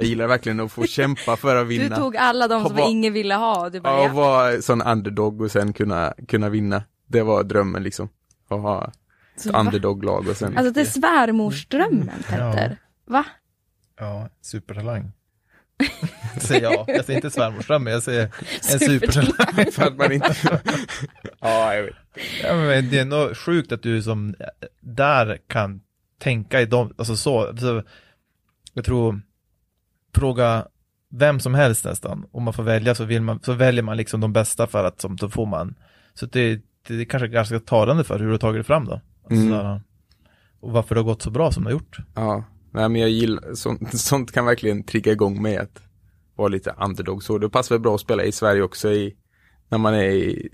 Jag gillar verkligen att få kämpa för att vinna. Du tog alla de som bara- ingen ville ha och du bara Ja, ja. vara sån underdog och sen kunna, kunna vinna. Det var drömmen liksom. Att ha ett Så, underdog-lag och sen... Alltså det är svärmorsdrömmen Petter. Va? Ja, supertalang. säger jag. Jag säger inte svärmorsdröm, men jag säger en supertalang. för att man inte... ja, jag vet. Ja, men det är nog sjukt att du som där kan tänka i dem, alltså så, alltså, jag tror, fråga vem som helst nästan, om man får välja så, vill man, så väljer man liksom de bästa för att som, då får man, så det, det är kanske ganska talande för hur du har tagit det fram då. Alltså, Mm. och varför det har gått så bra som det har gjort. Ja, nej men jag gillar, sånt, sånt kan verkligen trigga igång mig att vara lite underdog så. Det passar väl bra att spela i Sverige också i, när man är i,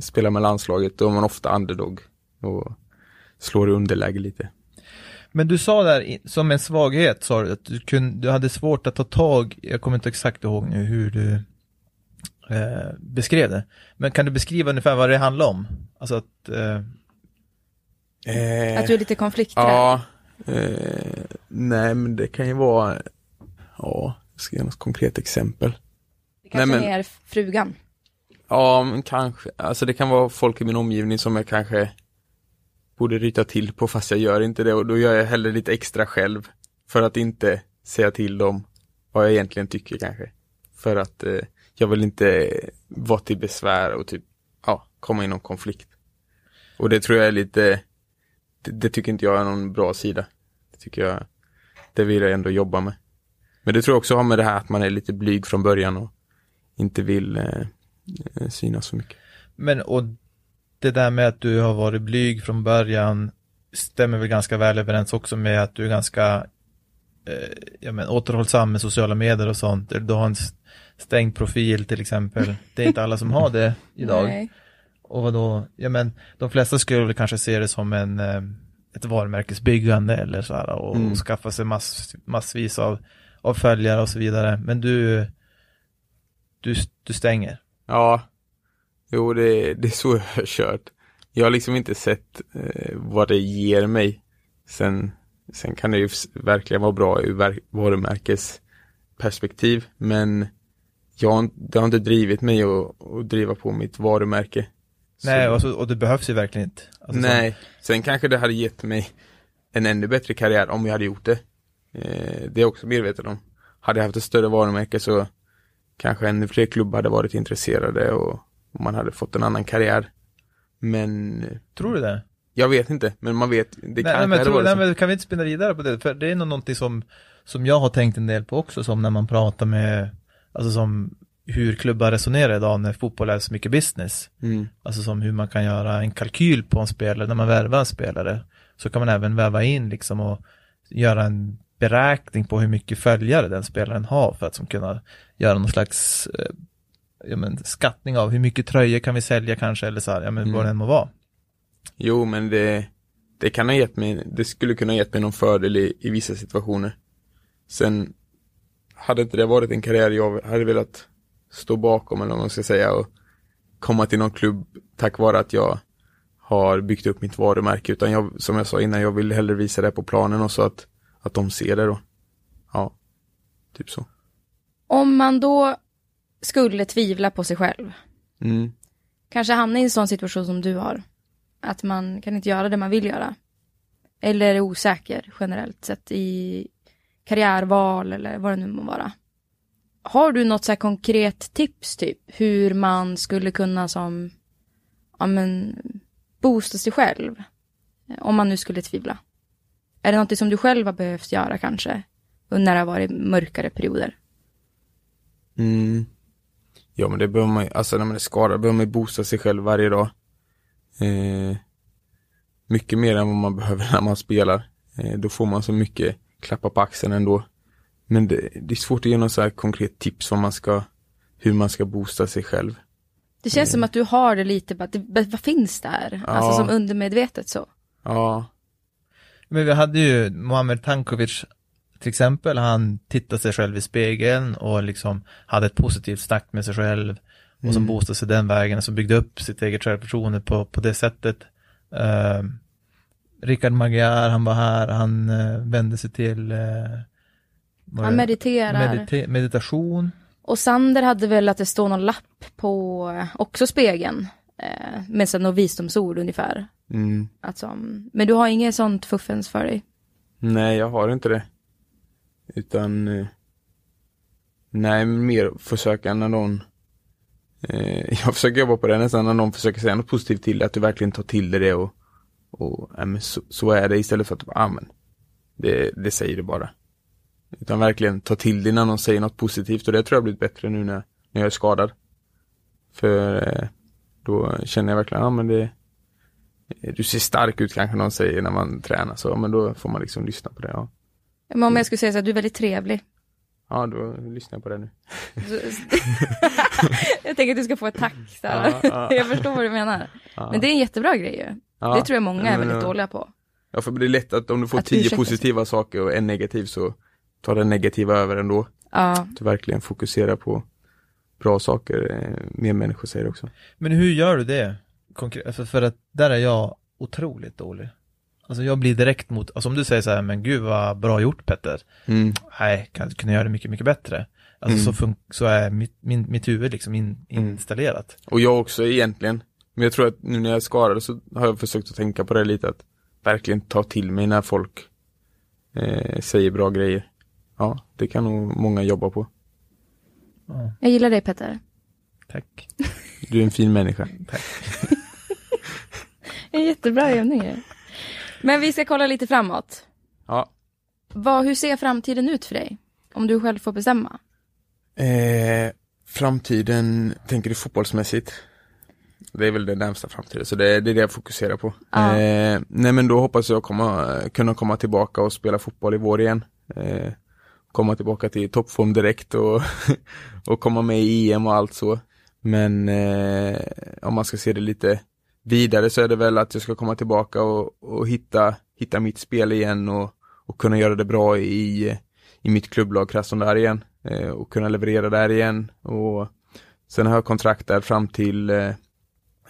spelar med landslaget, då är man ofta underdog och slår i underläge lite. Men du sa där, som en svaghet sa du, att du, kunde, du hade svårt att ta tag, jag kommer inte exakt ihåg nu hur du eh, beskrev det. Men kan du beskriva ungefär vad det handlar om? Alltså att, eh, Eh, Att du är lite konflikträdd. Ja, eh, nej men det kan ju vara, ja, jag ska ge något konkret exempel. Det kanske Nej, men- är frugan. Ja, men kanske, alltså det kan vara folk i min omgivning som jag kanske borde ryta till på fast jag gör inte det och då gör jag hellre lite extra själv för att inte säga till dem vad jag egentligen tycker kanske. För att eh, jag vill inte vara till besvär och typ, ja, komma i någon konflikt. Och det tror jag är lite, det, det tycker inte jag är någon bra sida. Det tycker jag, det vill jag ändå jobba med. Men det tror jag också har med det här att man är lite blyg från början och inte vill eh, eh, synas så mycket. men och det där med att du har varit blyg från början stämmer väl ganska väl överens också med att du är ganska eh, ja, men, återhållsam med sociala medier och sånt. Du har en stängd profil till exempel. Det är inte alla som har det idag. Nej. Och vadå, ja men de flesta skulle väl kanske se det som en, eh, ett varumärkesbyggande eller så här och, Mm. och skaffa sig mass, massvis av, av följare och så vidare. Men du, du, du stänger. Ja, jo det, det är så jag har kört. Jag har liksom inte sett eh, vad det ger mig. Sen, sen kan det ju verkligen vara bra ur varumärkesperspektiv, men jag, har inte- det har inte drivit mig att, att driva på mitt varumärke. Så- Nej, och, så, och det behövs ju verkligen inte. Alltså, Nej, sen kanske det hade gett mig en ännu bättre karriär om jag hade gjort det. Eh, det är jag också medveten om. Hade jag haft ett större varumärke så kanske ännu fler klubbar hade varit intresserade och, och man hade fått en annan karriär. Men tror du det? jag vet inte, men man vet, det nej, kanske men, tror, nej, men kan vi inte spinna vidare på det? För det är nog någonting som, som jag har tänkt en del på också, som när man pratar med, alltså som hur klubbar resonerar idag när fotboll är så mycket business. Mm. Alltså som hur man kan göra en kalkyl på en spelare när man värvar en spelare. Så kan man även väva in liksom och göra en beräkning på hur mycket följare den spelaren har för att som kunna göra någon slags eh, ja, men, skattning av hur mycket tröjor kan vi sälja kanske eller så här, ja men Mm. vad det än må vara. Jo, men det, det kan ha gett mig, det skulle kunna ha gett mig någon fördel i, i vissa situationer. Sen hade inte det varit en karriär jag hade velat stå bakom eller vad man ska säga och komma till någon klubb tack vare att jag har byggt upp mitt varumärke utan jag, som jag sa innan, jag vill hellre visa det på planen och så att, att de ser det då. Ja, typ så. Om man då skulle tvivla på sig själv, Mm. kanske hamna i en sån situation som du har, att man kan inte göra det man vill göra. Eller är osäker generellt sett i karriärval eller vad det nu må vara. Har du något så här konkret tips typ hur man skulle kunna som, ja men, boosta sig själv? Om man nu skulle tvivla. Är det något som du själv har behövt göra kanske? När det har varit mörkare perioder? Mm. Ja men det behöver man ju, alltså när man är skadad behöver man ju boosta sig själv varje dag. Eh, mycket mer än vad man behöver när man spelar. Eh, då får man så mycket klappa på axeln ändå. Men det, det är svårt att ge något så här konkret tips vad man ska, hur man ska boosta sig själv. Det känns som att du har det lite, bara, det, vad finns där? Alltså Ja. som undermedvetet så. Ja, Men vi hade ju Muamer Tankovic till exempel, han tittade sig själv i spegeln och liksom hade ett positivt snack med sig själv och som Mm. boostade sig den vägen och som byggde upp sitt eget självförtroende på, på det sättet. Uh, Rickard Magyar, han var här, han eh, vände sig till uh, Han mediterar. medita- meditation. Och Sander hade väl att det står någon lapp på eh, också spegeln. Eh, med så något visdomsord ungefär. mm. Att som, men du har inget sånt fuffens för dig? nej jag har inte det. Utan, eh, nej mer försöka när någon eh, jag försöker jobba på det nästan när någon försöker säga något positivt till dig, att du verkligen tar till dig det och, och ja, men så, så är det istället för att du bara, ah, men det, det säger du bara. Utan verkligen ta till dig när någon säger något positivt och det tror jag har blivit bättre nu när, när jag är skadad. För eh, då känner jag verkligen, ja men det du ser stark ut kanske någon säger när man tränar så, men då får man liksom lyssna på det. Ja, men om jag skulle säga så här, du är väldigt trevlig. ja då lyssnar jag på det nu. Jag tänker att du ska få ett tack. Så här. Ja, ja. jag förstår vad du menar. Ja. Men det är en jättebra grej ju. Ja. Det tror jag många är väldigt ja. dåliga på. Ja, för det är lätt att om du får Att tio positiva saker och en negativ så tar den negativa över ändå. Ja. Du verkligen fokuserar på bra saker, eh, mer människor säger också. Men hur gör du det? Konkret, alltså för att där är jag otroligt dålig. Alltså jag blir direkt mot, alltså om du säger så här, men gud vad bra gjort Petter. Mm. Nej, kan kunna göra det mycket, mycket bättre. Alltså Mm. så, fun- så är mitt, min, mitt huvud liksom in, Mm. installerat. Och jag också egentligen. Men jag tror att nu när jag är skadad så har jag försökt att tänka på det lite att verkligen ta till mig när folk eh, säger bra grejer. Ja, det kan nog många jobba på. Ja, Jag gillar dig Petter. tack. Du är en fin människa. En jättebra övning. Men vi ska kolla lite framåt. Ja. Vad, hur ser framtiden ut för dig? Om du själv får bestämma. Eh, framtiden, tänker du fotbollsmässigt? Det är väl det närmsta framtiden, så det, det är det jag fokuserar på. Ja. Eh, nej men då hoppas jag komma, kunna komma tillbaka och spela fotboll i vår igen. Eh, komma tillbaka till toppform direkt och, och komma med i EM och allt så. Men eh, om man ska se det lite vidare så är det väl att jag ska komma tillbaka och, och hitta, hitta mitt spel igen och, och kunna göra det bra i, i mitt klubblag Krasnodar igen eh, och kunna leverera där igen. Och sen har jag kontrakt där fram till eh,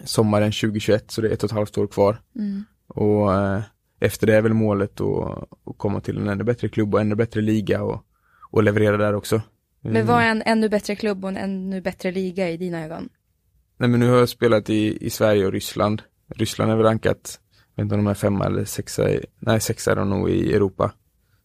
sommaren 2021 så det är ett och ett halvt år kvar. Mm. Och eh, efter det är väl målet att att komma till en ännu bättre klubb och ännu bättre liga och, och leverera där också. Men vad är en ännu bättre klubb och en ännu bättre liga i dina ögon? Nej men nu har jag spelat i, i Sverige och Ryssland. Ryssland är väl rankat, jag vet inte om de är femma eller sexa, nej sexa är de nog i Europa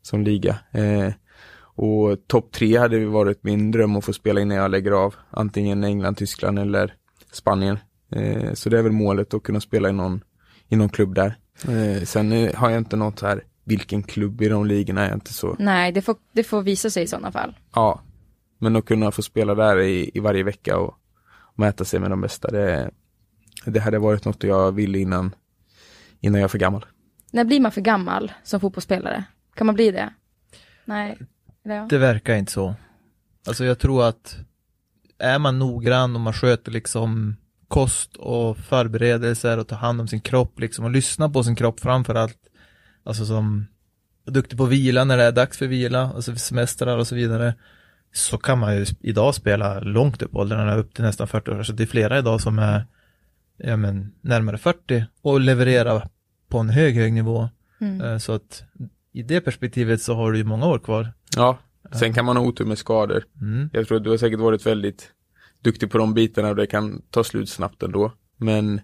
som liga. Eh, och topp tre hade varit min dröm att få spela innan jag lägger av. Antingen England, Tyskland eller Spanien. Eh, så det är väl målet att kunna spela i någon, i någon klubb där. Eh, sen eh, har jag inte något här, vilken klubb i de ligorna är jag inte så. Nej, det får, det får visa sig i sådana fall. Ja, men att kunna få spela där i, i varje vecka och mäta sig med de bästa, det, det hade varit något jag ville innan, innan jag är för gammal. När blir man för gammal som fotbollsspelare? Kan man bli det? Nej. Ja. Det verkar inte så. Alltså jag tror att är man noggrann och man sköter liksom kost och förberedelser och tar hand om sin kropp liksom och lyssnar på sin kropp framför allt. Alltså som är duktig på vila när det är dags för vila, alltså för semestrar och så vidare. Så kan man ju idag spela långt upp åldrarna, upp till nästan 40 år. Så det är flera idag som är ja, men, närmare 40 och levererar på en hög, hög nivå. Mm. Eh, Så att i det perspektivet så har du ju många år kvar. Ja, sen kan man ha otur med skador. Mm. Jag tror att du har säkert varit väldigt duktig på de bitarna och det kan ta slut snabbt ändå. Men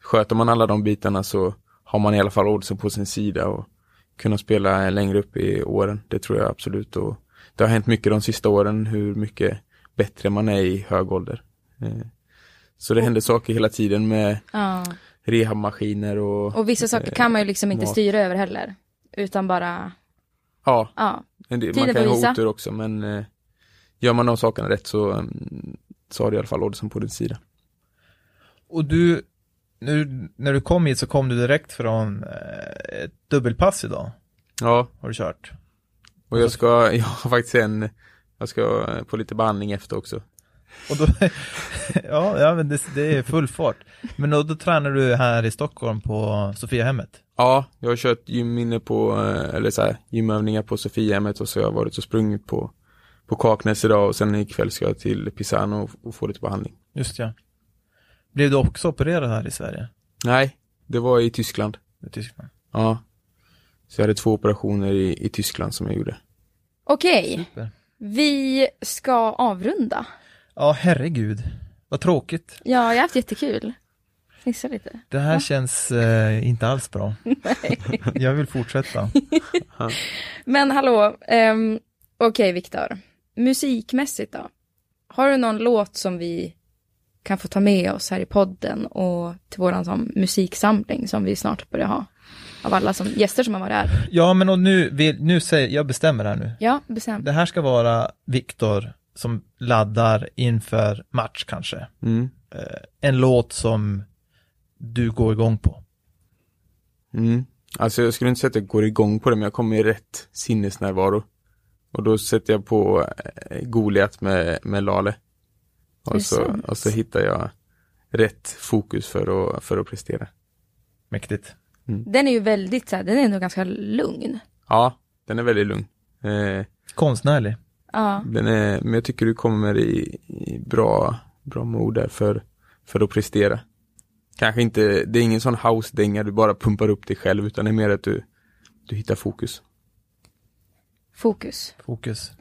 sköter man alla de bitarna så har man i alla fall oddsen på sin sida och kunna spela längre upp i åren. Det tror jag absolut. Och det har hänt mycket de sista åren hur mycket bättre man är i hög ålder. Eh, Så det händer saker hela tiden med ja. rehabmaskiner och Och vissa saker kan man ju liksom inte mat. styra över heller. Utan bara, ja, ja. del, Tiden man kan ju ha otur också men eh, gör man de sakerna rätt så, mm, så har du i alla fall oddsen på din sida. Och du, nu, när du kom hit så kom du direkt från eh, ett dubbelpass idag, Ja, har du kört. Och jag ska, jag har faktiskt en, jag ska på lite behandling efter också. Och då, ja, ja men det, det är full fart. Men då, då tränar du här i Stockholm på Sofiahemmet. Ja, jag har kört gym inne på, eh, eller så här, gymövningar på Sofiahemmet och så har jag varit och sprungit på, på Kaknäs idag och sen ikväll ska jag till Pisano och, och få lite behandling. Just ja. Blev du också opererad här i Sverige? Nej, det var i Tyskland. I Tyskland? Ja. Så jag hade två operationer i, i Tyskland som jag gjorde. Okej, Super. vi ska avrunda. Ja, herregud. Vad tråkigt. Ja, jag har haft jättekul. Snissa lite. Det här Va? känns eh, inte alls bra. Jag vill fortsätta. Men hallå, um, okej Viktor. Musikmässigt då? Har du någon låt som vi kan få ta med oss här i podden och till våran som musiksamling som vi snart börjar ha? Av alla som, gäster som har varit här. Ja, men och nu, vill, nu säger jag bestämmer här nu. Ja, bestämt. Det här ska vara Viktor som laddar inför match kanske. Mm. Eh, en låt som du går igång på. Mm. Alltså jag skulle inte säga att jag går igång på det men jag kommer i rätt sinnesnärvaro. Och då sätter jag på eh, Goliat med, med Lale. Och så, och så hittar jag rätt fokus för att, för att prestera. Mäktigt. Den är ju väldigt så här, den är ändå ganska lugn. Ja, den är väldigt lugn. Eh, Konstnärlig. Ja, den är, men jag tycker du kommer i, i bra, bra mod där för, för att prestera. Kanske inte, det är ingen sån house-dänga du bara pumpar upp dig själv utan det är mer att du, du hittar fokus. fokus. Fokus.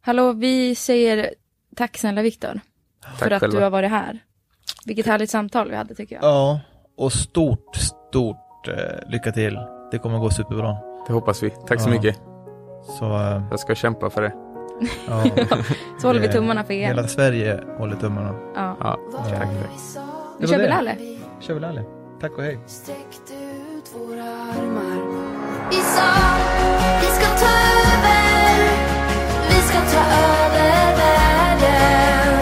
Hallå, vi säger tack snälla Viktor. För att själva. du har varit här. Vilket härligt samtal vi hade tycker jag. Ja, och stort, stort Eh, lycka till. Det kommer gå superbra. Det hoppas vi. Tack så ja. mycket. Så, eh, jag ska kämpa för det. Ja. så håller vi eh, tummarna för er. Hela Sverige håller tummarna. Ja. ja tack. Nu kör vi Lalle. kör vi Lalle. Tack och hej. Sträckte ut våra armar. Vi sa vi ska ta över. Vi ska ta över världen.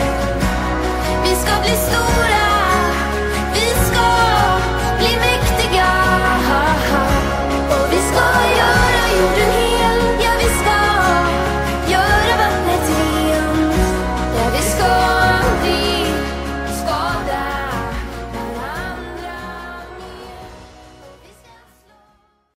Vi ska bli stora.